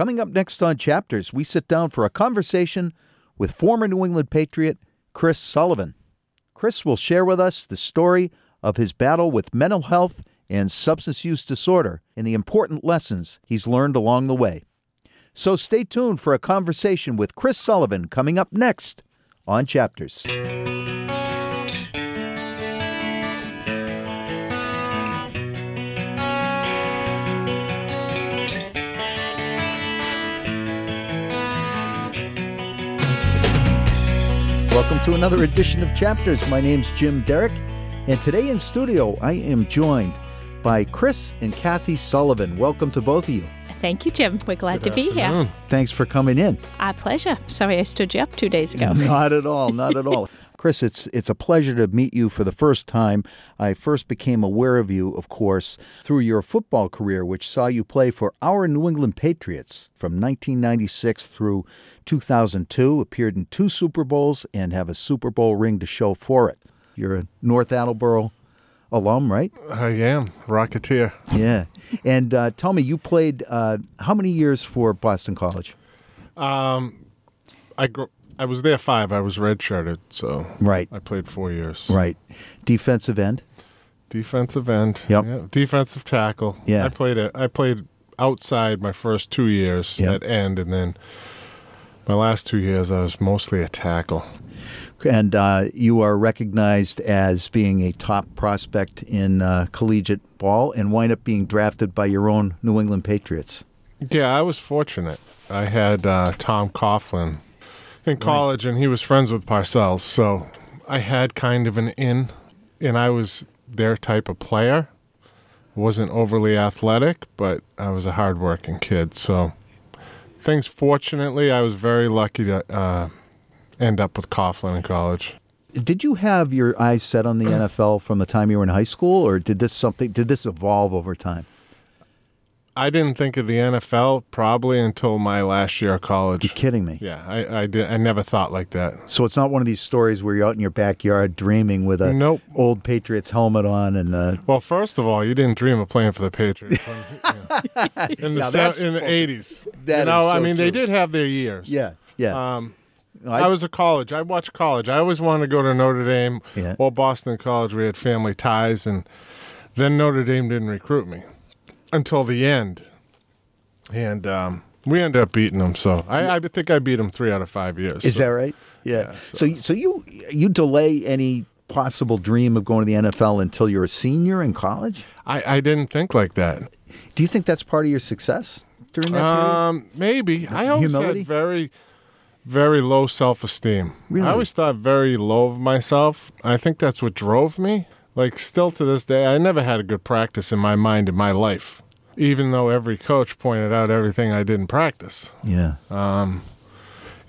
Coming up next on Chapters, we sit down for a conversation with former New England Patriot Chris Sullivan. Chris will share with us the story of his battle with mental health and substance use disorder and the important lessons he's learned along the way. So stay tuned for a conversation with Chris Sullivan coming up next on Chapters. Welcome to another edition of Chapters. My name's Jim Derick, and today in studio I am joined by Chris and Kathy Sullivan. Welcome to both of you. Thank you, Jim. We're glad to be here. Thanks for coming in. Our pleasure. Sorry I stood you up two days ago. Not at all, not at all. Chris, it's it's a pleasure to meet you for the first time. I first became aware of you, of course, through your football career, which saw you play for our New England Patriots from 1996 through 2002. Appeared in two Super Bowls and have a Super Bowl ring to show for it. You're a North Attleboro alum, right? I am Rocketeer. Yeah. And uh, tell me, you played uh, how many years for Boston College? I gr- I was there five. I was redshirted, so Right. I played four years. Right. Defensive end. Defensive end. Yep. Yeah. Defensive tackle. Yeah. I played it. I played outside my first two years Yep. at end, and then my last two years I was mostly a tackle. And uh, you are recognized as being a top prospect in uh, collegiate ball and wind up being drafted by your own New England Patriots. Yeah, I was fortunate. I had uh, Tom Coughlin in college, and he was friends with Parcells, so I had kind of an in, and I was their type of player. wasn't overly athletic, but I was a hardworking kid. So things, fortunately, I was very lucky to uh, end up with Coughlin in college. Did you have your eyes set on the NFL from the time you were in high school, or did this something? Did this evolve over time? I didn't think of the NFL probably until my last year of college. You're kidding me. Yeah, I, I did. I never thought like that. So it's not one of these stories where you're out in your backyard dreaming with a Nope. old Patriots helmet on and uh, Well, first of all, you didn't dream of playing for the Patriots yeah. in the se- in the eighties. That you know, I so mean, they did have their years. yeah, yeah. Um, I- I, was a college. I watched college. I always wanted to go to Notre Dame Yeah. or Boston College. We had family ties, and then Notre Dame didn't recruit me until the end, and um, we ended up beating them. So I, I think I beat them three out of five years. Is So- that right? Yeah. Yeah, so, so you you delay any possible dream of going to the NFL until you're a senior in college? I, I didn't think like that. Do you think that's part of your success during that period? Um, maybe. I always Humility? had very, very low self esteem. Really? I always thought very low of myself. I think that's what drove me. Like, still to this day, I never had a good practice in my mind in my life, even though every coach pointed out everything I didn't practice. Yeah. Um,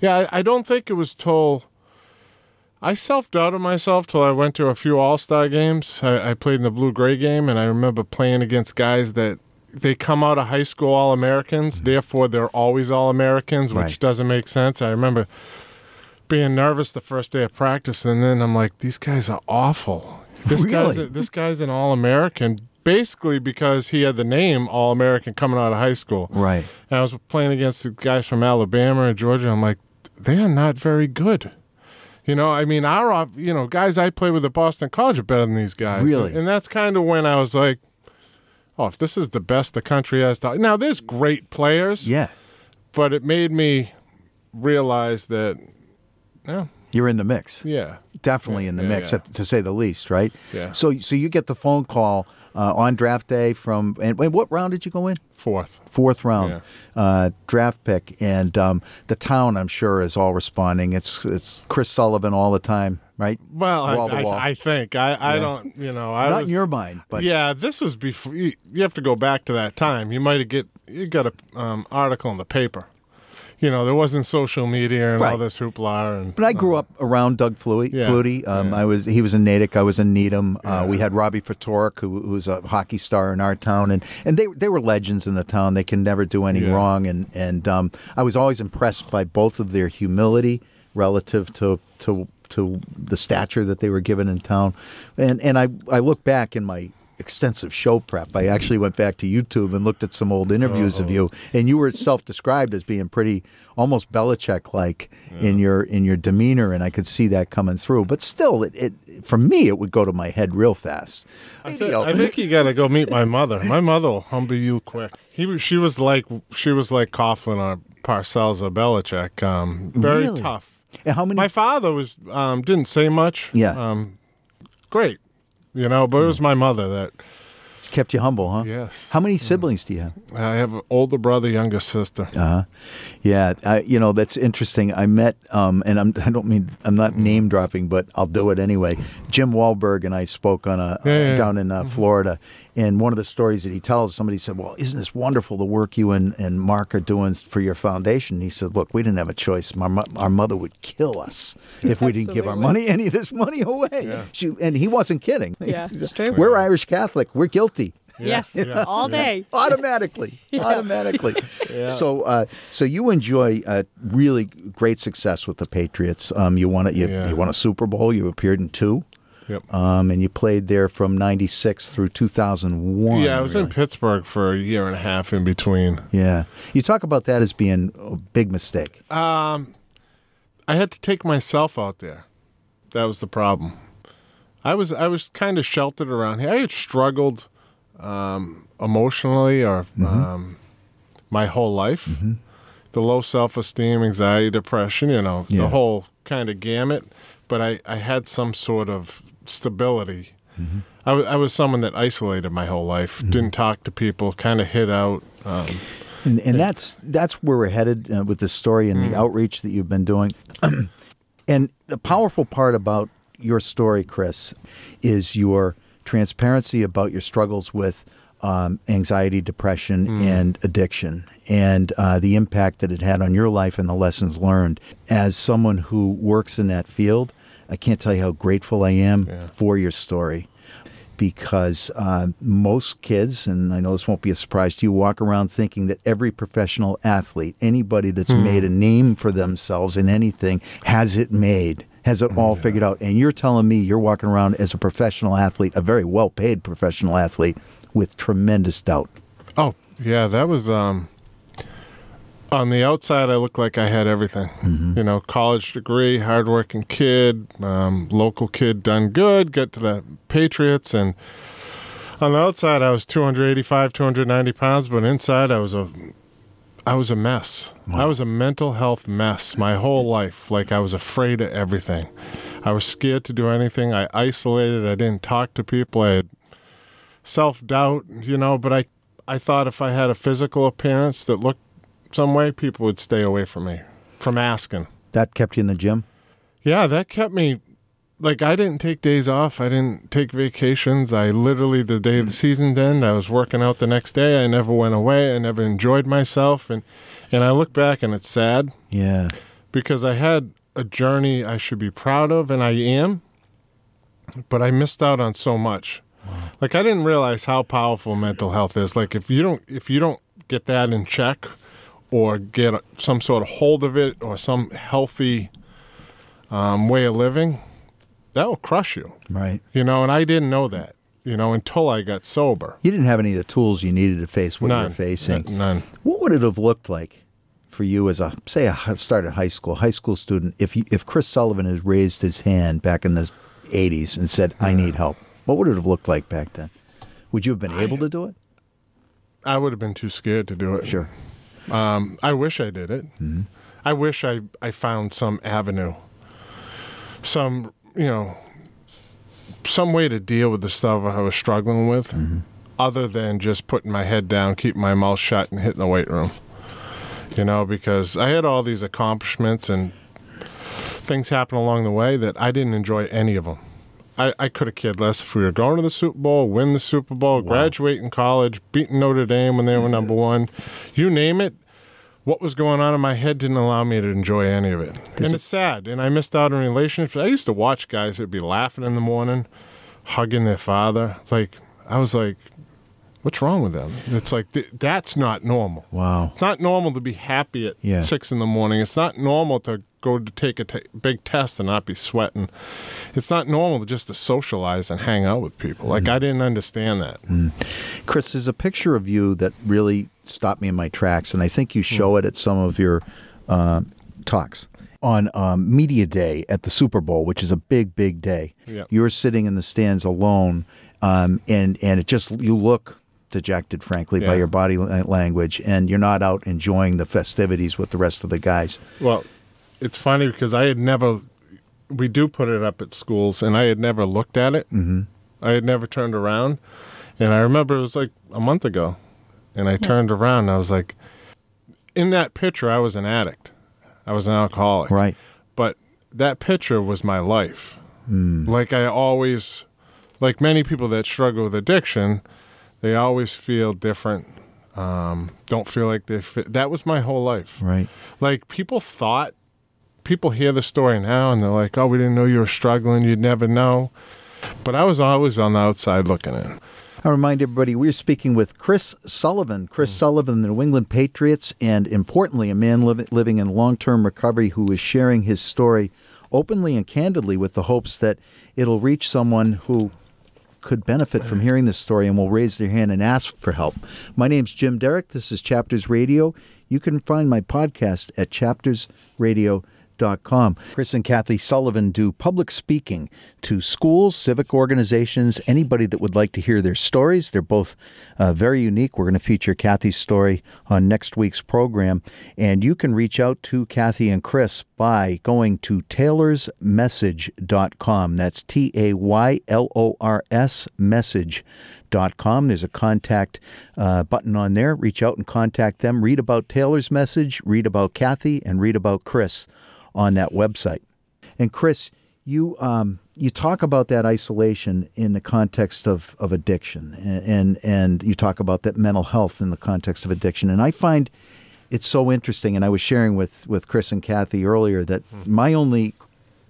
yeah, I, I don't think it was till I self doubted myself till I went to a few All Star games. I, I played in the blue gray game, and I remember playing against guys that they come out of high school All Americans, mm. therefore they're always All Americans, which Right. doesn't make sense. I remember being nervous the first day of practice, and then I'm like, these guys are awful. This guy's a, this guy's an All American. Basically, because he had the name All American coming out of high school. Right. And I was playing against the guys from Alabama and Georgia. I'm like, they are not very good. You know, I mean, our, you know, guys I play with at Boston College are better than these guys. Really? And that's kind of when I was like, oh, if this is the best the country has to. Now, there's great players, Yeah. but it made me realize that, yeah, You're in the mix. yeah. Definitely in the yeah, mix, yeah. to say the least, right? Yeah. So, so you get the phone call uh, on draft day from, and, and what round did you go in? Fourth. Fourth round uh, draft pick, and um, the town, I'm sure, is all responding. It's it's Chris Sullivan all the time, right? Well, I, Wall to wall. I, I think. I, I don't, you know, I Not was, in your mind, but yeah, this was before. You, you have to go back to that time. You might have get you got a um, article in the paper. You know, there wasn't social media and Right. all this hoopla. And But I grew up around Doug Flutie. Yeah, Flutie. Um, yeah. I was he was in Natick. I was in Needham. Uh, we had Robbie Ftorek, who, who was a hockey star in our town, and, and they they were legends in the town. They can never do any Yeah. wrong, and and um, I was always impressed by both of their humility relative to to to the stature that they were given in town, and and I I look back in my extensive show prep. I actually went back to YouTube and looked at some old interviews of you, and you were self-described as being pretty, almost Belichick-like in your in your demeanor, and I could see that coming through. But still, it, it for me, it would go to my head real fast. I, thi- I think you got to go meet my mother. My mother will humble you quick. He she was like she was like Coughlin or Parcells or Belichick. Um, very Really? tough. And how many? My father was um, didn't say much. Yeah. Um, great. You know, but it was my mother that. kept you humble, huh? Yes. How many siblings do you have? I have an older brother, younger sister. Uh-huh. Yeah, I, you know that's interesting. I met, um, and I'm, I don't mean I'm not name dropping, but I'll do it anyway. Jim Wahlberg and I spoke on a Yeah, yeah, yeah. down in uh, Florida, and one of the stories that he tells, somebody said, "Well, isn't this wonderful the work you and, and Mark are doing for your foundation?" He said, "Look, we didn't have a choice. My, our mother would kill us if we didn't give our money any of this money away." Yeah. She and he wasn't kidding. Yeah, it's true. We're Irish Catholic. We're guilty. Yes, yes, all yeah. day. automatically automatically so uh, so you enjoy uh, really great success with the patriots um, you won it you, Yeah. you won a super bowl you appeared in two Yep. um, and you played there from 96 through 2001 yeah, I was in. Pittsburgh for a year and a half in between. yeah you talk about that as being a big mistake Um, I had to take myself out there. That was the problem. I was I was kind of sheltered around here. I had struggled um, emotionally or um, my whole life. The low self esteem, anxiety, depression, you know, Yeah. the whole kind of gamut. But I, I had some sort of stability. I wa- I was someone that isolated my whole life, didn't talk to people, kind of hid out. Um, and, and that's that's where we're headed uh, with this story and Mm. the outreach that you've been doing. and the powerful part about your story, Chris, is your transparency about your struggles with um, anxiety, depression, Mm. and addiction, and uh, the impact that it had on your life and the lessons learned. As someone who works in that field, I can't tell you how grateful I am Yeah. for your story because uh, most kids, and I know this won't be a surprise to you, walk around thinking that every professional athlete, anybody that's made a name for themselves in anything, has it made, has it all figured out. And you're telling me you're walking around as a professional athlete, a very well paid professional athlete, with tremendous doubt. Oh, yeah, that was um on the outside I looked like I had everything. You know, college degree, hardworking kid, um, local kid done good, get to the Patriots and on the outside I was 285, 290 pounds, but inside I was a I was a mess. I was a mental health mess my whole life. Like I was afraid of everything. I was scared to do anything. I isolated. I didn't talk to people. I had self doubt, you know, but I I thought if I had a physical appearance that looked some way, people would stay away from me from asking. That kept you in the gym? Yeah, that kept me like I didn't take days off. I didn't take vacations. I literally the day of the season ended, I was working out the next day. I never went away. I never enjoyed myself and and I look back and it's sad Yeah. because I had a journey I should be proud of and I am, but I missed out on so much. Like I didn't realize how powerful mental health is. Like if you don't if you don't get that in check or get some sort of hold of it or some healthy um, way of living, that will crush you. Right. You know, and I didn't know that. You know, until I got sober. You didn't have any of the tools you needed to face what None. you're facing. N- None. What would it have looked like for you as a say a started high school high school student if you, if Chris Sullivan had raised his hand back in the 80s and said I need help? What would it have looked like back then? Would you have been able to do it? I would have been too scared to do it. Sure. Um, I wish I did it. I wish I, I found some avenue, some, you know, some way to deal with the stuff I was struggling with other than just putting my head down, keeping my mouth shut, and hitting the weight room. You know, because I had all these accomplishments and things happen along the way that I didn't enjoy any of them. I, I could have cared less if we were going to the Super Bowl, win the Super Bowl, graduate in college, beating Notre Dame when they were number one. You name it, what was going on in my head didn't allow me to enjoy any of it. and it's sad. And I missed out on relationships. I used to watch guys that'd be laughing in the morning, hugging their father. Like, I was like, What's wrong with them? It's like th- that's not normal. Wow. It's not normal to be happy at Yeah. six in the morning. It's not normal to go to take a t- big test and not be sweating. It's not normal to just to socialize and hang out with people. Like I didn't understand that. Chris, there's a picture of you that really stopped me in my tracks, and I think you show it at some of your uh, talks. On um, Media Day at the Super Bowl, which is a big, big day, Yep. you're sitting in the stands alone, um, and and it just you look dejected, frankly, by your body language, and you're not out enjoying the festivities with the rest of the guys. Well, it's funny because I had never. We do put it up at schools, and I had never looked at it. Mm-hmm. I had never turned around, and I remember it was like a month ago, and I turned around and I was like, in that picture, I was an addict. I was an alcoholic. Right. But that picture was my life. Like I always, like many people that struggle with addiction, they always feel different. Um, don't feel like they fit. That was my whole life Right. like people thought people hear the story now and they're like oh we didn't know you were struggling you'd never know but i was always on the outside looking in I remind everybody we're speaking with Chris Sullivan. Chris mm. Sullivan, the New England Patriots, and importantly, a man liv- living in long term recovery who is sharing his story openly and candidly with the hopes that it'll reach someone who could benefit from hearing this story and will raise their hand and ask for help. My name's Jim Derick. This is Chapters Radio. You can find my podcast at chaptersradio.com. Chris and Kathy Sullivan do public speaking to schools, civic organizations, anybody that would like to hear their stories. They're both uh, very unique. We're going to feature Kathy's story on next week's program. And you can reach out to Kathy and Chris by going to taylorsmessage.com. That's T A Y L O R S message.com. There's a contact uh, button on there. Reach out and contact them. Read about Taylor's message, read about Kathy, and read about Chris on that website. And Chris, you um, you talk about that isolation in the context of, of addiction, and, and and you talk about that mental health in the context of addiction. And I find it's so interesting. And I was sharing with with Chris and Kathy earlier that my only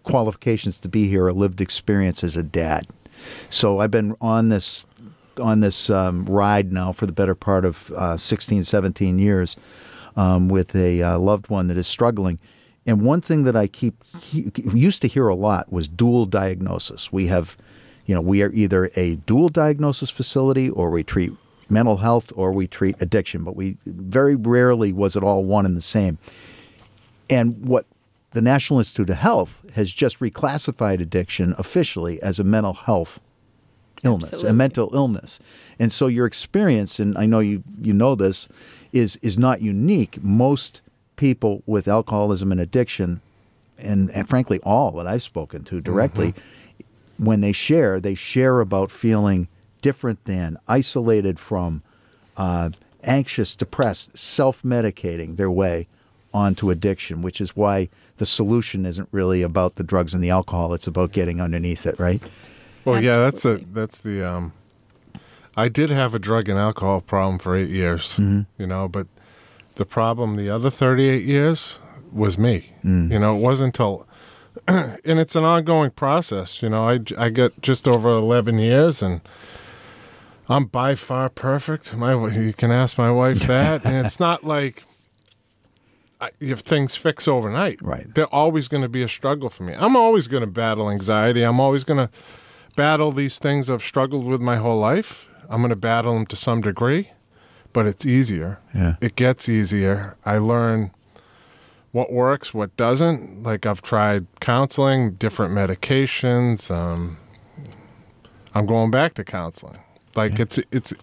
qualifications to be here are lived experience as a dad. So I've been on this on this um, ride now for the better part of uh, 16, 17 years um, with a uh, loved one that is struggling. And one thing that I keep he, used to hear a lot was dual diagnosis. We have, you know, we are either a dual diagnosis facility or we treat mental health or we treat addiction, but we very rarely was it all one and the same. And what the National Institute of Health has just reclassified addiction officially as a mental health illness, a mental illness. And so your experience, and I know you you know this, is is not unique. Most people with alcoholism and addiction, and, and frankly all that I've spoken to directly, when they share, they share about feeling different than, isolated from, uh, anxious, depressed, self medicating their way onto addiction, which is why the solution isn't really about the drugs and the alcohol. It's about getting underneath it, right? well yeah that's a that's the um i did have a drug and alcohol problem for eight years you know but the problem the other 38 years was me. Mm. You know it wasn't until and it's an ongoing process you know i i got just over 11 years and i'm by far perfect. My you can ask my wife that and it's not like I, if things fix overnight Right. they're always going to be a struggle for me. I'm always going to battle anxiety. I'm always going to battle these things i've struggled with my whole life. I'm going to battle them to some degree but it's easier Yeah. it gets easier i learn what works, what doesn't. Like I've tried counseling, different medications. Um, I'm going back to counseling. Like it's it's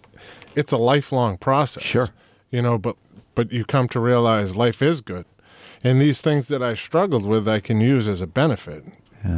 it's a lifelong process. Sure. You know, but but you come to realize life is good, and these things that I struggled with, I can use as a benefit.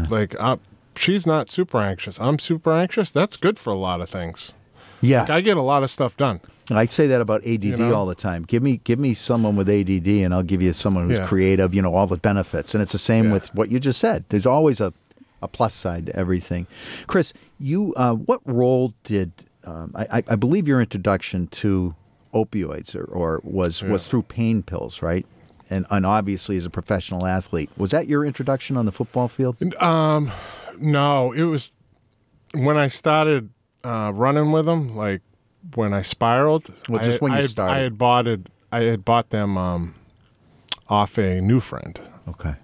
Like i she's not super anxious. I'm super anxious. That's good for a lot of things. Yeah. Like I get a lot of stuff done. I say that about ADD know? all the time. Give me give me someone with ADD and I'll give you someone who's Yeah. creative, you know, all the benefits. And it's the same Yeah. with what you just said. There's always a, a plus side to everything. Chris, you uh, what role did um, I, I- believe your introduction to opioids or, or was was through pain pills, right? And, and obviously as a professional athlete. Was that your introduction on the football field? No, it was when I started uh, running with them. Like when I spiraled. Well, I just had- when you I started. I had bought it. I had bought them um, off a new friend. Okay.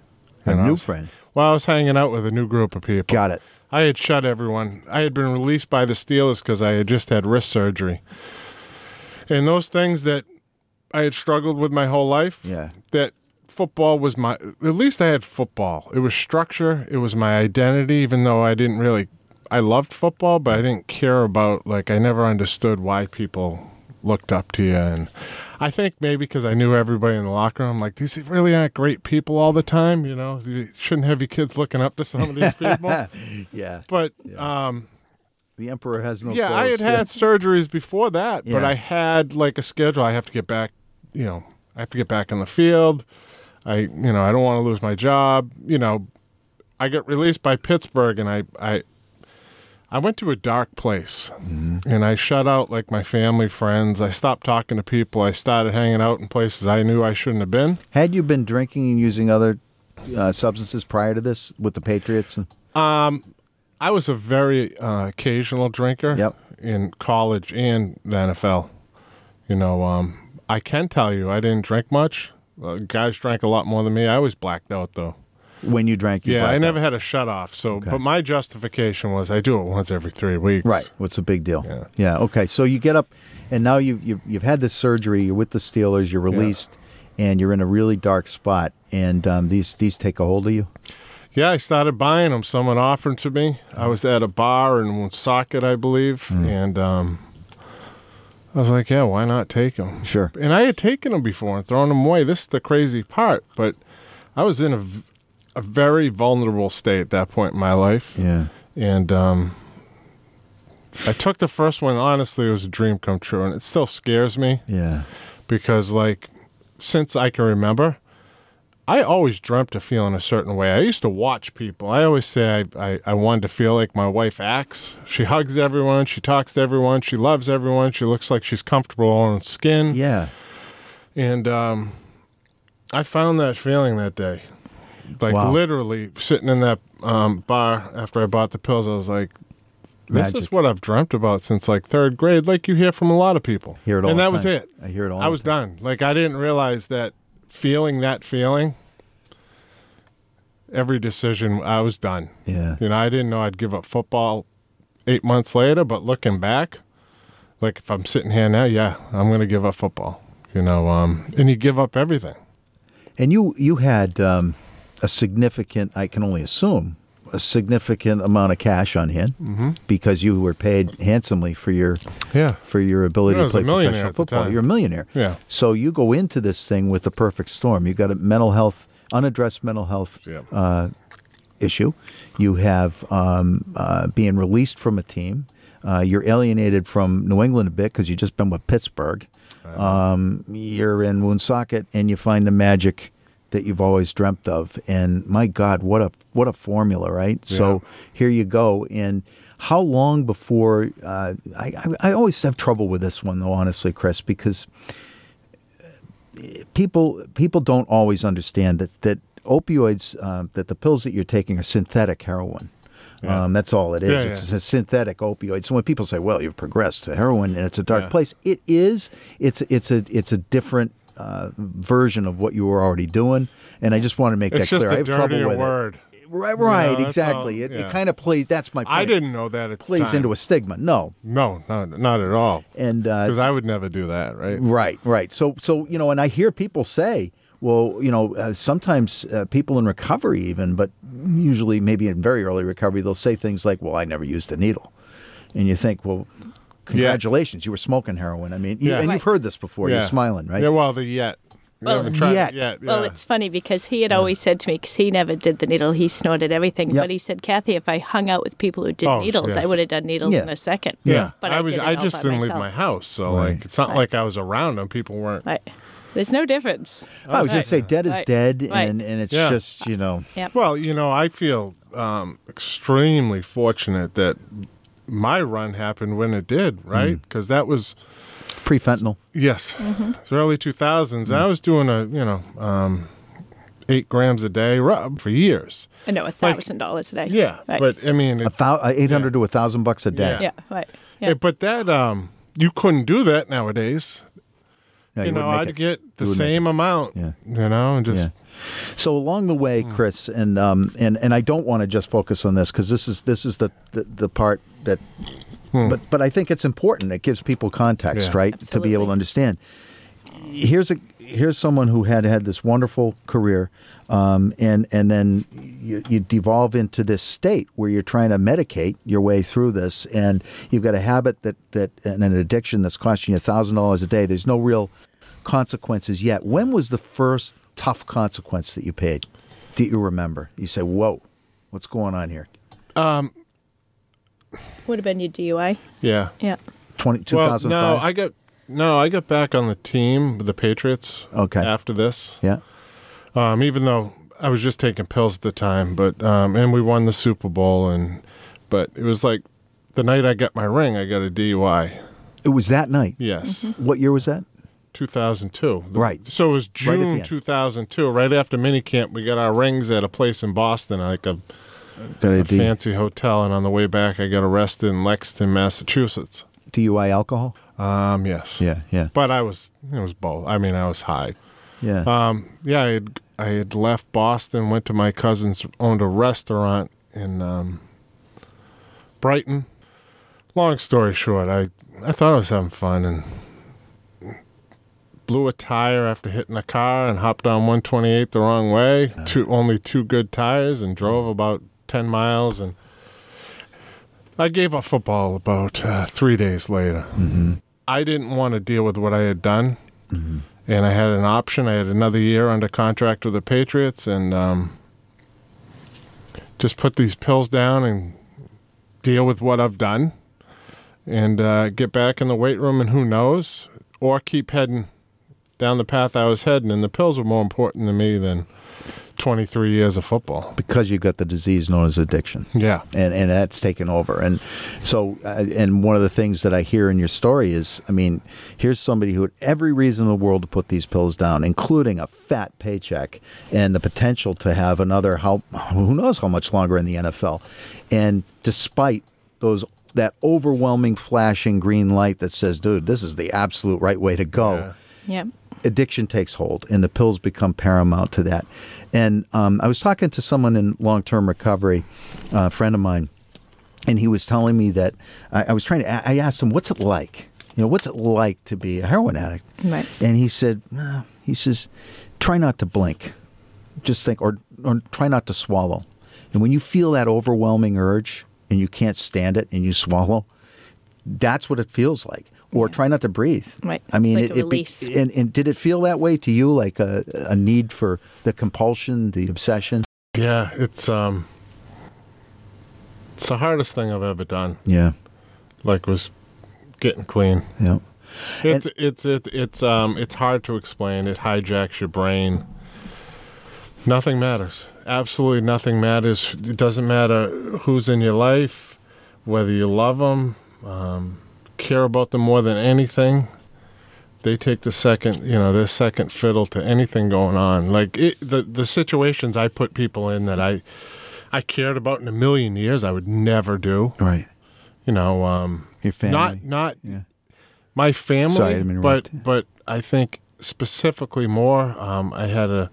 A And I new was- friend. Well, I was hanging out with a new group of people. Got it. I had shut everyone. I had been released by the Steelers because I had just had wrist surgery. And those things that I had struggled with my whole life, Yeah. that football was my, at least I had football. It was structure, it was my identity, even though I didn't really, I loved football, but I didn't care about, like, I never understood why people looked up to you. And I think maybe because I knew everybody in the locker room, like, these really aren't great people all the time, you know? You shouldn't have your kids looking up to some of these people. Yeah. But um, The emperor has no yeah, I clothes. had had surgeries before that, but I had like a schedule. I have to get back. You know, I have to get back on the field. I, you know, I don't want to lose my job. You know, I got released by Pittsburgh, and I, I, I went to a dark place, Mm-hmm. and I shut out like my family, friends. I stopped talking to people. I started hanging out in places I knew I shouldn't have been. Had you been drinking and using other uh, substances prior to this with the Patriots? Um, I was a very uh, occasional drinker Yep. in college and the NFL. You know, um, I can tell you I didn't drink much. Uh, guys drank a lot more than me. I always blacked out though. When you drank, you yeah, I never had a shut off. So, Okay. but my justification was I do it once every three weeks. Right. What's a big deal? Yeah. Yeah. Okay. So you get up, and now you you've, you've had this surgery. You're with the Steelers. You're released, and you're in a really dark spot. And um, these these take a hold of you. Yeah, I started buying them. Someone offered to me. I was at a bar in Woonsocket, I believe, Hmm. and um, I was like, "Yeah, why not take them?" Sure. And I had taken them before and thrown them away. This is the crazy part, but I was in a, a very vulnerable state at that point in my life, Yeah. and um, I took the first one. Honestly, it was a dream come true, and it still scares me Yeah. because like since I can remember, I always dreamt of feeling a certain way. I used to watch people. I always say I, I, I wanted to feel like my wife acts. She hugs everyone, she talks to everyone, she loves everyone, she looks like she's comfortable in her own skin. Yeah. And um, I found that feeling that day. Like Wow. literally sitting in that um, bar after I bought the pills, I was like, this Magic. is what I've dreamt about since like third grade, like you hear from a lot of people. Hear it all and that was it. I hear it all I was done. Like I didn't realize that feeling that feeling, every decision I was done. Yeah. You know, I didn't know I'd give up football eight months later, but looking back, like if I'm sitting here now, yeah, I'm gonna give up football. You know, um, and you give up everything. And you you had um, a significant, I can only assume, a significant amount of cash on hand Mm-hmm. because you were paid handsomely for your Yeah. for your ability to play professional football. You're a millionaire. Yeah. So you go into this thing with the perfect storm. You got a mental health, unaddressed mental health Yeah. uh, issue. You have um, uh, being released from a team. Uh, you're alienated from New England a bit because you've just been with Pittsburgh. Um, you're in Woonsocket, and you find the magic that you've always dreamt of. And my God, what a what a formula, right? So here you go. And how long before? Uh, I, I I always have trouble with this one, though, honestly, Chris, because people people don't always understand that that opioids uh, that the pills that you're taking are synthetic heroin. Yeah. Um, that's all it is. Yeah, it's yeah. a synthetic opioid. So when people say, "Well, you've progressed to heroin and it's a dark Yeah. place," it is. It's it's a it's a different uh, version of what you were already doing. And I just want to make It's that clear. I have trouble with word. it. Right, right, that's exactly. all- It, it kind of plays. That's my. Point. I didn't know that It plays time. into a stigma. No, no, not not at all. and uh, Because I would never do that, right? Right, right. So, so you know, and I hear people say, well, you know, uh, sometimes uh, people in recovery, even, but usually maybe in very early recovery, they'll say things like, "Well, I never used a needle," and you think, well. Congratulations, you were smoking heroin. I mean, you, Yeah. and you've heard this before. You're smiling, right? Yeah, well, the yet. Well, yet. it yet. Well, it's funny because he had always said to me, because he never did the needle, he snorted everything. Yep. But he said, Kathy, if I hung out with people who did Oh, needles, I would have done needles Yeah. in a second. yeah, But I, I, was. I just didn't leave my house, so Right. like it's not Right. like I was around them. People weren't. Right. There's no difference. I was going to say, dead is Right. dead, Right. and and it's Yeah. just you know, Yep. Well, you know, I feel um, extremely fortunate that my run happened when it did, Mm. right? Because that was pre fentanyl. yes, Mm-hmm. it's early two thousands. I was doing a you know um, eight grams a day rub for years. I know, a thousand dollars a day. Yeah, Right. but I mean, A it, thou- uh, eight hundred to a thousand bucks a day. Yeah. yeah, right. Yeah. Hey, but that um you couldn't do that nowadays. No, you know, I'd it. get the You wouldn't same amount. Yeah. You know, and just Yeah. So along the way, Hmm. Chris, and um, and and I don't want to just focus on this because this is this is the, the the part that, but but I think it's important. It gives people context, Hmm. Yeah. right, to be able to understand. Here's a here's someone who had had this wonderful career, um, and and then you, you devolve into this state where you're trying to medicate your way through this, and you've got a habit that that and an addiction that's costing you thousand dollars a day. There's no real consequences yet. When was the first tough consequence that you paid? Do you remember? You say, "Whoa, what's going on here?" Um, Would have been your DUI. yeah. Yeah. 20, Well, no, I got no, I got back on the team, with the Patriots. Okay. After this, yeah. um, even though I was just taking pills at the time, but um, and we won the Super Bowl, and but it was like the night I got my ring, I got a DUI. It was that night. Yes, What year was that? 2002. Right. So it was Right June end. 2002, right after minicamp. We got our rings at a place in Boston, like a, a fancy hotel, and on the way back, I got arrested in Lexington, Massachusetts. DUI alcohol? Um, yes. Yeah, yeah, But I was, it was both. I mean, I was high. yeah. Um, yeah, I had, I had left Boston, went to my cousin's, owned a restaurant in um, Brighton. Long story short, I, I thought I was having fun and blew a tire after hitting a car and hopped on 128 the wrong way. Two, only two good tires and drove about 10 miles and I gave up football about uh, three days later. I didn't want to deal with what I had done and I had an option. I had another year under contract with the Patriots, and um, just put these pills down and deal with what I've done, and uh, get back in the weight room. And who knows, or keep heading down the path I was heading. And the pills were more important to me than 23 years of football. because you've got the disease known as addiction. Yeah, and and that's taken over. And so, uh, and one of the things that I hear in your story is, I mean, here's somebody who had every reason in the world to put these pills down, including a fat paycheck and the potential to have another how who knows how much longer in the NFL, and despite those. That overwhelming flashing green light that says, dude, this is the absolute right way to go Yeah. Yeah. Addiction takes hold and the pills become paramount to that. And um, I was talking to someone in long term recovery, uh, a friend of mine, and he was telling me that I, I was trying to, I asked him, what's it like? You know, what's it like to be a heroin addict? Right. And he said, he says, try not to blink. Just think, or, or try not to swallow. And when you feel that overwhelming urge and you can't stand it and you swallow, that's what it feels like. Or Yeah. try not to breathe. Right. I It's mean, like it, a it be- and, and did it feel that way to you, like a, a need for the compulsion, the obsession? yeah. It's um, it's the hardest thing I've ever done. Yeah, Like was getting clean. yeah, It's it's it, it's um it's hard to explain. It hijacks your brain. Nothing matters. Absolutely nothing matters. It doesn't matter who's in your life, whether you love them, um, care about them more than anything. They take the second, you know, their second fiddle to anything going on. Like it, the the situations I put people in that I I cared about in a million years, I would never do. right. You know, um, Your family. not not yeah. my family, Sorry, I didn't mean to but but I think specifically more. Um, I had a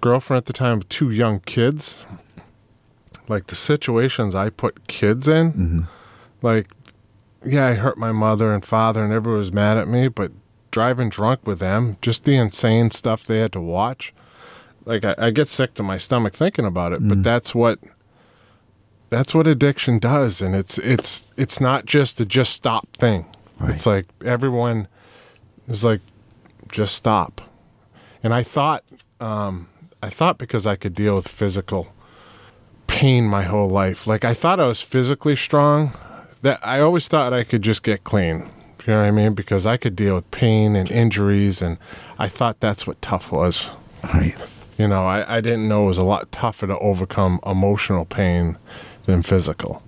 girlfriend at the time with two young kids. Like the situations I put kids in, Mm-hmm. like yeah, I hurt my mother and father, and everyone was mad at me. But driving drunk with them, just the insane stuff they had to watch. Like I, I get sick to my stomach thinking about it. Mm. But that's what that's what addiction does, and it's it's it's not just a just stop thing. It's like everyone is like, just stop. And I thought, um, I thought because I could deal with physical pain my whole life, like I thought I was physically strong. That I always thought I could just get clean. You know what I mean? Because I could deal with pain and injuries, and I thought that's what tough was. Right. You know, I, I didn't know it was a lot tougher to overcome emotional pain than physical.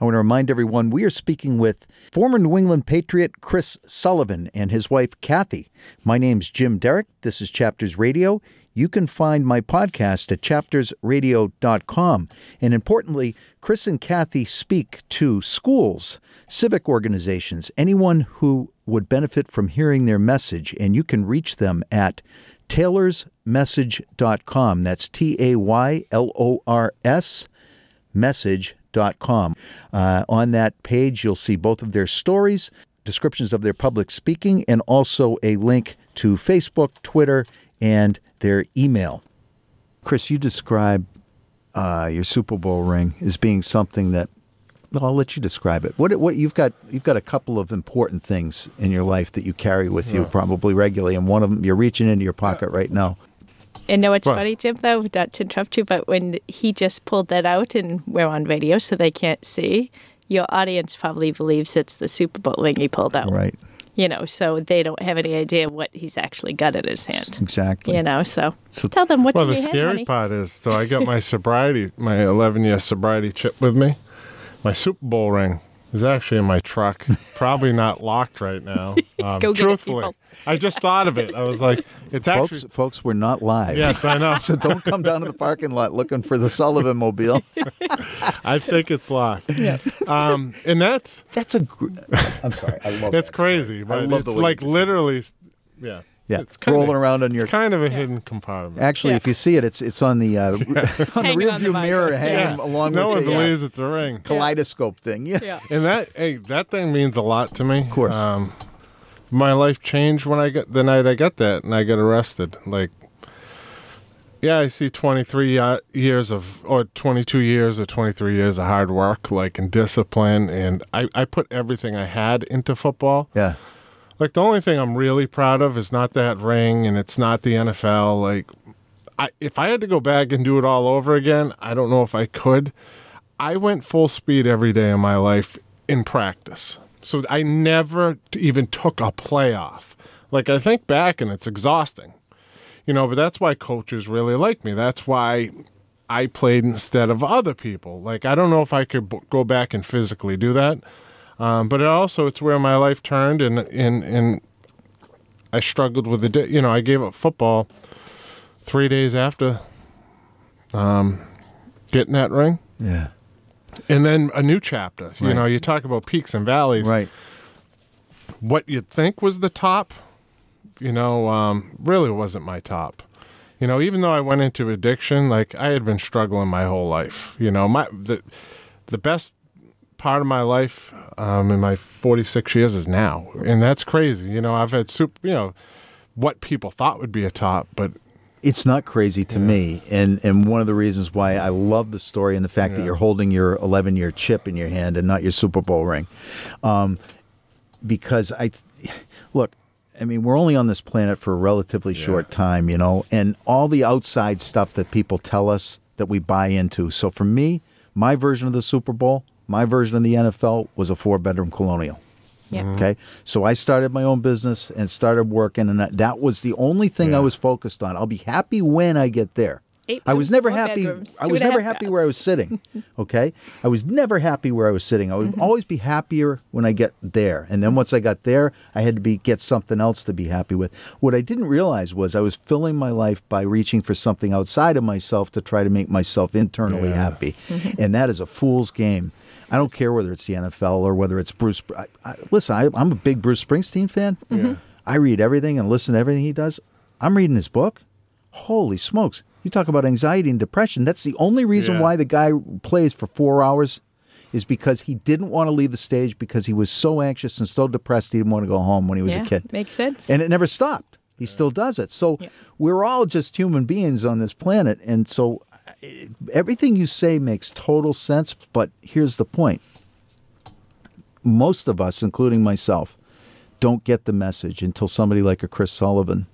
I want to remind everyone we are speaking with former New England Patriot Chris Sullivan and his wife Kathy. My name's Jim Derick. This is Chapters Radio. You can find my podcast at chaptersradio.com. And importantly, Chris and Kathy speak to schools, civic organizations, anyone who would benefit from hearing their message, and you can reach them at taylorsmessage.com. That's T A Y L O R S message.com. Uh, on that page, you'll see both of their stories, descriptions of their public speaking, and also a link to Facebook, Twitter, and their email. Chris, you describe uh, your Super Bowl ring as being something that well, I'll let you describe it. What what you've got you've got a couple of important things in your life that you carry with you probably regularly, and one of them you're reaching into your pocket right now. And know what's Right. funny, Jim, though, not to interrupt you, but when he just pulled that out and we're on radio so they can't see, your audience probably believes it's the Super Bowl ring he pulled out. Right. You know, so they don't have any idea what he's actually got in his hand. Exactly. You know, so, So- tell them what's Well, in the your hand, scary honey. part is, so I got my sobriety, my 11 year sobriety chip with me. My Super Bowl ring is actually in my truck. Probably not locked right now. Um, Go get truthfully, people. I just thought of it. I was like, it's Folks, actually. folks, we're not live. Yes, I know. So don't come down to the parking lot looking for the Sullivan mobile. I think it's locked. Um, and that's That's a. Gr- I'm sorry. I love. it's that crazy, story. I but love the it's way like literally, yeah, Yeah, It's kinda- rolling around on your. It's kind of a hidden compartment. Actually, if you see it, it's it's on the uh, on the hanging rear on view the mirror, visor. hanging Yeah. along no one with the uh, believes it's a ring. kaleidoscope thing. Yeah. Yeah. And that hey, that thing means a lot to me. Of course. Um, my life changed when I got the night I got that and I got arrested. Like yeah, I see 23 uh, years of or 22 years or 23 years of hard work like and discipline and I I put everything I had into football. Yeah. Like the only thing I'm really proud of is not that ring and it's not the NFL. Like I if I had to go back and do it all over again, I don't know if I could. I went full speed every day of my life in practice. So I never even took a playoff. Like I think back and it's exhausting. You know, but that's why coaches really like me. That's why I played instead of other people. Like I don't know if I could b- go back and physically do that. Um, but it also it's where my life turned and and and I struggled with the di- you know I gave up football three days after um, getting that ring, Yeah. and then a new chapter. You know, you talk about peaks and valleys. Right. What you'd think was the top, you know, um, really wasn't my top. You know, even though I went into addiction, like I had been struggling my whole life. You know, my the the best part of my life um, in my 46 years is now, and that's crazy. You know, I've had super, you know, what people thought would be a top, but It's not crazy to me, and and one of the reasons why I love the story and the fact that you're holding your 11 year chip in your hand and not your Super Bowl ring, um, because I th- look. I mean, we're only on this planet for a relatively short time, you know, and all the outside stuff that people tell us that we buy into. So for me, my version of the Super Bowl, my version of the NFL was a four bedroom colonial. Yeah. Okay. So I started my own business and started working, and that, that was the only thing I was focused on. I'll be happy when I get there. Eight I was never happy. bedrooms, I was never half happy where I was sitting. Okay. I was never happy where I was sitting. I would Mm-hmm. always be happier when I get there. And then once I got there, I had to be get something else to be happy with. What I didn't realize was I was filling my life by reaching for something outside of myself to try to make myself internally Yeah. happy. And that is a fool's game. I don't care whether it's the NFL or whether it's Bruce. I, I, listen, I, I'm a big Bruce Springsteen fan. Mm-hmm. I read everything and listen to everything he does. I'm reading his book. Holy smokes. You talk about anxiety and depression. That's the only reason Yeah. why the guy plays for four hours is because he didn't want to leave the stage because he was so anxious and so depressed he didn't want to go home when he was yeah. a kid. Makes sense. And it never stopped. He still does it. So Yeah. we're all just human beings on this planet. And so everything you say makes total sense. But here's the point most of us, including myself, don't get the message until somebody like a Chris Sullivan.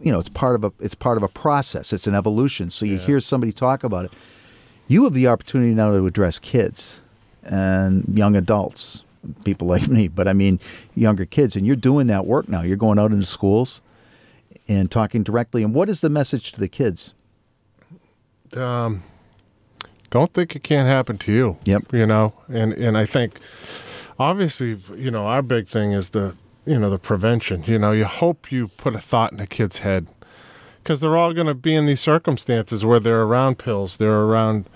You know, it's part of a it's part of a process. It's an evolution. So you hear somebody talk about it. You have the opportunity now to address kids and young adults, people like me, but I mean younger kids, and you're doing that work now. You're going out into schools and talking directly. And what is the message to the kids? Um, don't think it can't happen to you. Yep. You know, and and I think obviously, you know, our big thing is the you know the prevention. You know, you hope you put a thought in a kid's head because they're all going to be in these circumstances where they're around pills, they're around,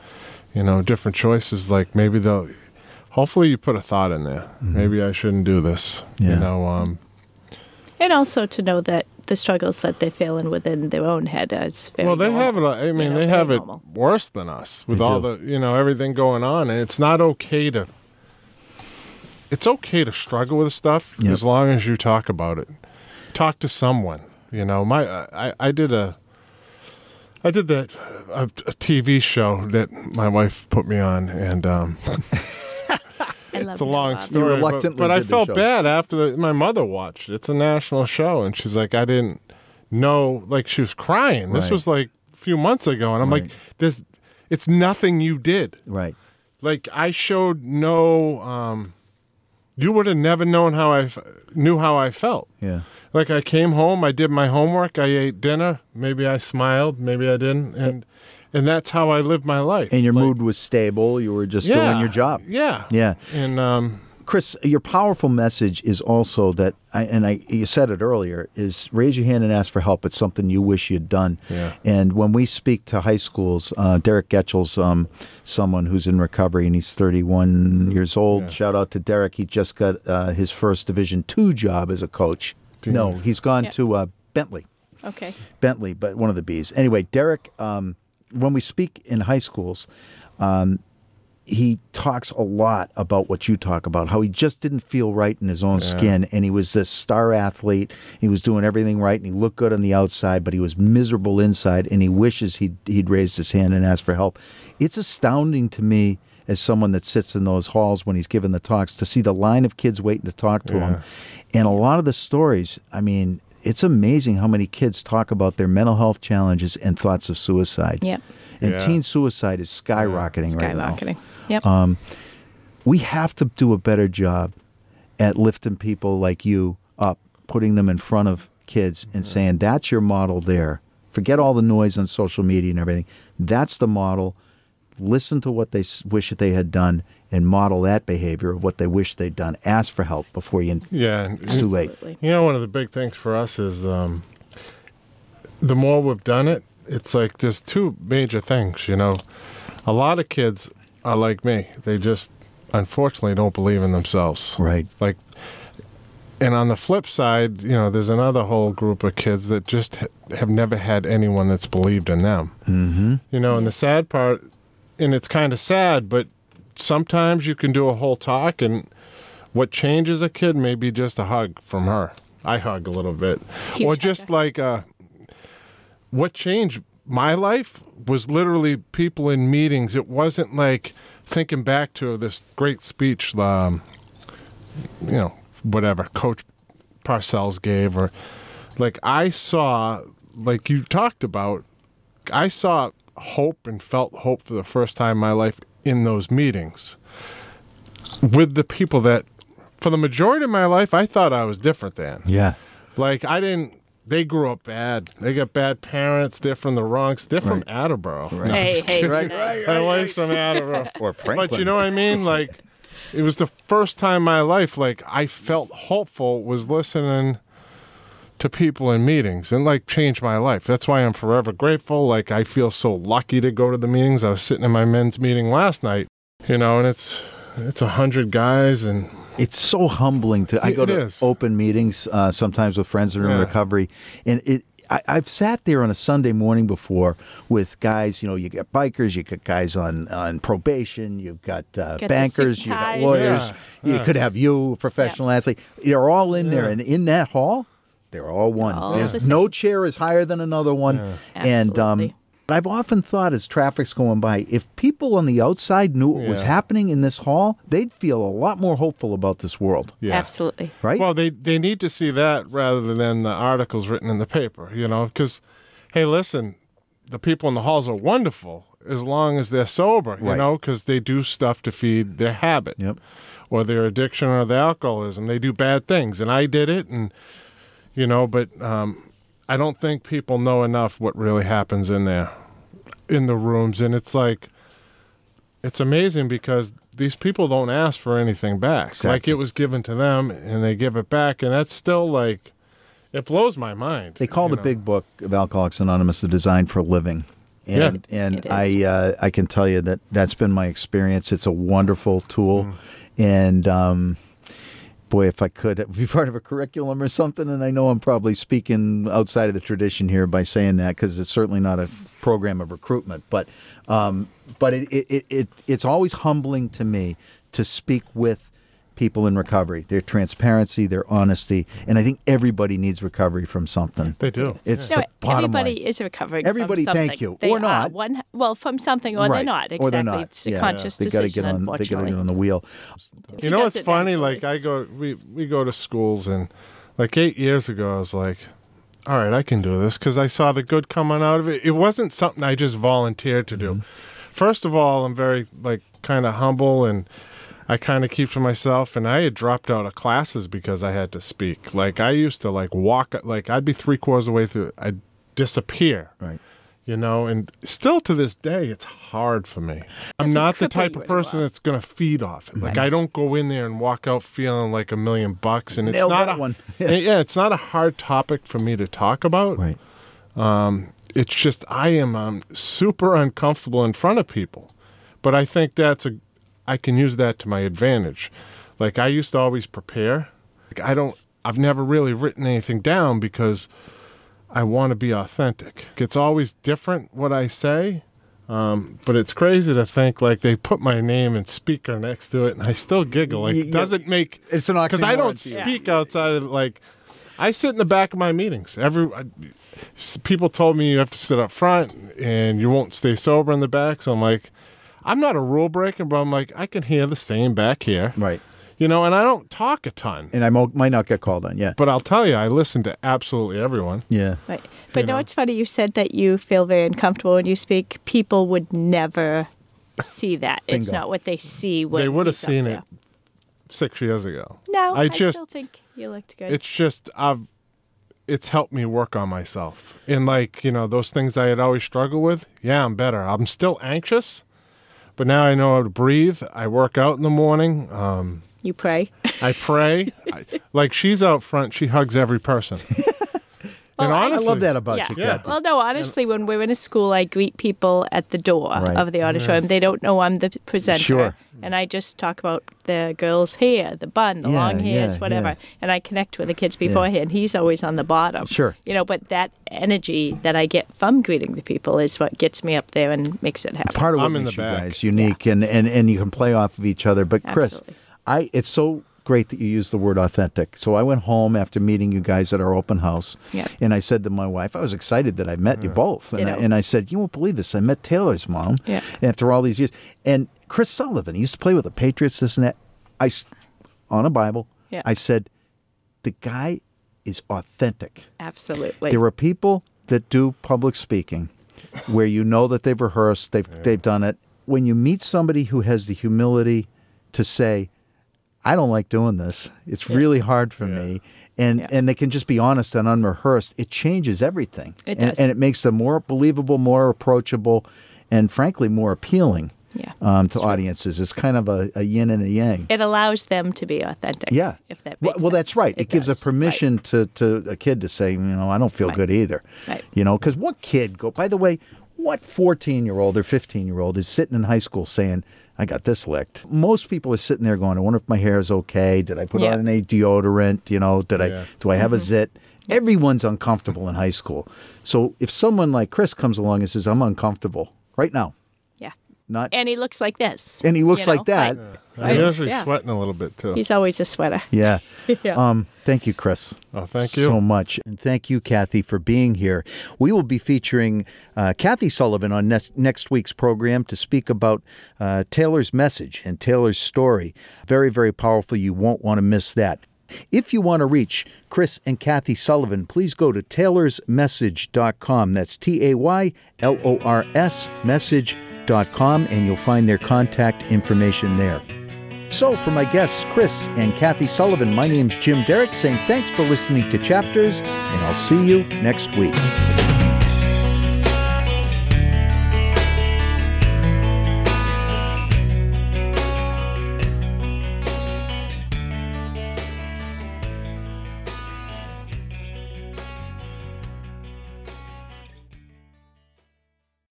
you know, different choices. Like maybe they'll. Hopefully, you put a thought in there. Maybe I shouldn't do this. Yeah. You know, um, And also to know that the struggles that they're feeling within their own head is very well, they normal. have it. I mean, know, they very have it normal. worse than us with They all do. the you know everything going on, and it's not okay to. It's okay to struggle with stuff Yep. as long as you talk about it. Talk to someone. You know, my I I did a. I did that a, a TV show that my wife put me on, and um, I love it's a long about it. story. but- reluctantly but, I felt bad after the, my mother watched it. It's a national show, and she's like, I didn't know. Like she was crying. This Right. was like a few months ago, and I'm Right. like, this. It's nothing you did. Right. Like I showed no. um You would have never known how I f- knew how I felt. Yeah. Like I came home, I did my homework, I ate dinner. Maybe I smiled, maybe I didn't, and and that's how I lived my life. And your Like, mood was stable. You were just yeah, doing your job. Yeah, Yeah. and um, Chris, your powerful message is also that, I, and I, you said it earlier, is raise your hand and ask for help. It's something you wish you'd done. Yeah. And when we speak to high schools, uh, Derek Getchel's um, someone who's in recovery and he's 31 years old. Yeah. Shout out to Derek. He just got uh, his first Division two job as a coach. Damn. No, he's gone Yeah. to uh, Bentley. Okay. Bentley, but one of the B's. Anyway, Derek, um, when we speak in high schools, um, he talks a lot about what you talk about, how he just didn't feel right in his own skin. And he was this star athlete. He was doing everything right and he looked good on the outside, but he was miserable inside. And he wishes he'd, he'd raised his hand and asked for help. It's astounding to me as someone that sits in those halls when he's giving the talks to see the line of kids waiting to talk to him. And a lot of the stories, I mean, it's amazing how many kids talk about their mental health challenges and thoughts of suicide. Yep. And Yeah. teen suicide is skyrocketing right now. Skyrocketing. Yep. Um, we have to do a better job at lifting people like you up, putting them in front of kids and mm-hmm. saying, that's your model there. Forget all the noise on social media and everything. That's the model. Listen to what they wish that they had done and model that behavior of what they wish they'd done. Ask for help before you. yeah, It's too late. You know, one of the big things for us is um, the more we've done it, it's like there's two major things. You know, a lot of kids are like me; they just unfortunately don't believe in themselves. Right. Like, and on the flip side, you know, there's another whole group of kids that just have never had anyone that's believed in them. Mm-hmm. You know, and the sad part, and it's kind of sad, but sometimes you can do a whole talk, and what changes a kid may be just a hug from her. I hug a little bit, Huge or just hugger. like uh, what changed my life was literally people in meetings. It wasn't like thinking back to this great speech, um, you know, whatever Coach Parcells gave, or like I saw, like you talked about, I saw hope and felt hope for the first time in my life in those meetings with the people that, for the majority of my life, I thought I was different than. Yeah. Like I didn't. They grew up bad. They got bad parents. They're from the Bronx. They're from Attleboro. No, hey, hey, kidding. Right, right, My wife's from Attleboro. Or Franklin. But you know what I mean? Like, it was the first time in my life, like, I felt hopeful was listening to people in meetings and, like, changed my life. That's why I'm forever grateful. Like, I feel so lucky to go to the meetings. I was sitting in my men's meeting last night, you know, and it's, it's a hundred guys and It's so humbling to. I go to is. open meetings uh, sometimes with friends that are in Yeah. recovery, and it. I, I've sat there on a Sunday morning before with guys. You know, you got bikers, you got guys on on probation, you've got uh, bankers, suit you got lawyers. Yeah, You yeah. could have you, a professional athlete. They're all in there, and in that hall, they're all one. All There's same. no chair is higher than another one, and um, Absolutely. I've often thought as traffic's going by, if people on the outside knew what was happening in this hall, they'd feel a lot more hopeful about this world, yeah. Absolutely. right? Well, they they need to see that rather than the articles written in the paper, you know, because hey, listen, the people in the halls are wonderful as long as they're sober, you Right. know, because they do stuff to feed their habit Yep. or their addiction or their alcoholism. They do bad things, and I did it, and you know, but um, I don't think people know enough what really happens in there, in the rooms, and it's like. It's amazing because these people don't ask for anything back. Like it was given to them and they give it back and that's still like it blows my mind. They call the know. big book of Alcoholics Anonymous the design for living. And, Yeah. and I uh, I can tell you that that's been my experience. It's a wonderful tool, Mm. and um, boy, if I could be part of a curriculum or something. And I know I'm probably speaking outside of the tradition here by saying that because it's certainly not a program of recruitment. But um, but it, it, it, it it's always humbling to me to speak with people in recovery. Their transparency, their honesty, and I think everybody needs recovery from something. They do. It's No, the bottom everybody line. is recovering. Everybody, from thank something. you. They Or are. not. One, well, from something, or they're not. Exactly. Or they're not. It's a Yeah. conscious They gotta decision. get on. They got to get on the wheel. He You know does what's it funny? naturally. Like I go, we we go to schools, and like eight years ago, I was like, "All right, I can do this," because I saw the good coming out of it. It wasn't something I just volunteered to do. Mm-hmm. First of all, I'm very like kind of humble, and I kind of keep to myself. And I had dropped out of classes because I had to speak. Like I used to like walk, like I'd be three quarters of the way through, I'd disappear Right. you know and still to this day it's hard for me i'm Does not the type of person anymore? that's going to feed off it like i don't go in there and walk out feeling like a million bucks and it's Nailed not that a, one. yeah. it's not a hard topic for me to talk about Right. it's just i am um, super uncomfortable in front of people but i think that's a i can use that to my advantage like i used to always prepare like i don't i've never really written anything down because i want to be authentic it's always different what i say um, but it's crazy to think like they put my name and speaker next to it and i still giggle like it yeah. doesn't make It's an because i don't speak outside of like I sit in the back of my meetings. Every I, people told me you have to sit up front and you won't stay sober in the back. So I'm like, I'm not a rule breaker, but I'm like, I can hear the same back here, Right. you know. And I don't talk a ton, And I mo- might not get called on. Yeah. but I'll tell you, I listen to absolutely everyone. Yeah. Right. But You no, know. it's funny. You said that you feel very uncomfortable when you speak. People would never see that. It's not what they see. When they would have seen it six years ago. No, I I, just- still think you looked good. It's just I've it's helped me work on myself. And like, you know, those things I had always struggled with, yeah, I'm better. I'm still anxious, but now I know how to breathe. I work out in the morning. Um, you pray. I pray. I, like she's out front, she hugs every person. and Well, I- I honestly, I love that about yeah. you, Yeah. Well, no, honestly, when we're in a school, I greet people at the door Right. of the auditorium. They don't know I'm the presenter. Sure. And I just talk about the girl's hair, the bun, the Yeah, long hairs, yeah, whatever. yeah. And I connect with the kids beforehand. He's always on the bottom. Sure. You know, but that energy that I get from greeting the people is what gets me up there and makes it happen. Part of what I'm in makes the you back. guys unique, and, and and you can play off of each other. But Chris, Absolutely. I it's so great that you use the word authentic. So I went home after meeting you guys at our open house, Yeah. and I said to my wife, I was excited that I met you both, and I, and I said, you won't believe this, I met Taylor's mom Yeah. after all these years, and Chris Sullivan, he used to play with the Patriots, this and that. I s- on a Bible, Yeah. I said, the guy is authentic. Absolutely. There are people that do public speaking where you know that they've rehearsed, they've they've done it. When you meet somebody who has the humility to say, I don't like doing this. It's really hard for me. And Yeah. and they can just be honest and unrehearsed. It changes everything. It and, does. and it makes them more believable, more approachable, and frankly more appealing Yeah, um, to audiences. It's kind of a, a yin and a yang. it allows them to be authentic. Yeah. If that well, makes well, that's right. It, gives does. a permission to, to a kid to say, you know, I don't feel Right. good either. Right. You know, because what kid go, by the way, what 14 year old or 15 year old is sitting in high school saying, I got this licked? Most people are sitting there going, I wonder if my hair is okay. Did I put Yeah. on any deodorant? You know, did Yeah. I, do I have a Mm-hmm. zit? Everyone's uncomfortable in high school. So if someone like Chris comes along and says, I'm uncomfortable right now, Yeah. Not, And he looks like this. and he looks you know, like that. I'm usually Yeah. sweating a little bit too. He's always a sweater. Yeah. Yeah. Um, thank you, Chris. Oh, thank you. so much. And thank you, Kathy, for being here. We will be featuring uh, Kathy Sullivan on next, next week's program to speak about uh, Taylor's message and Taylor's story. Very, very powerful. You won't want to miss that. If you want to reach Chris and Kathy Sullivan, please go to taylorsmessage.com. That's T A Y L O R S message.com, and you'll find their contact information there. So, for my guests, Chris and Kathy Sullivan, my name's Jim Derick saying thanks for listening to Chapters, and I'll see you next week.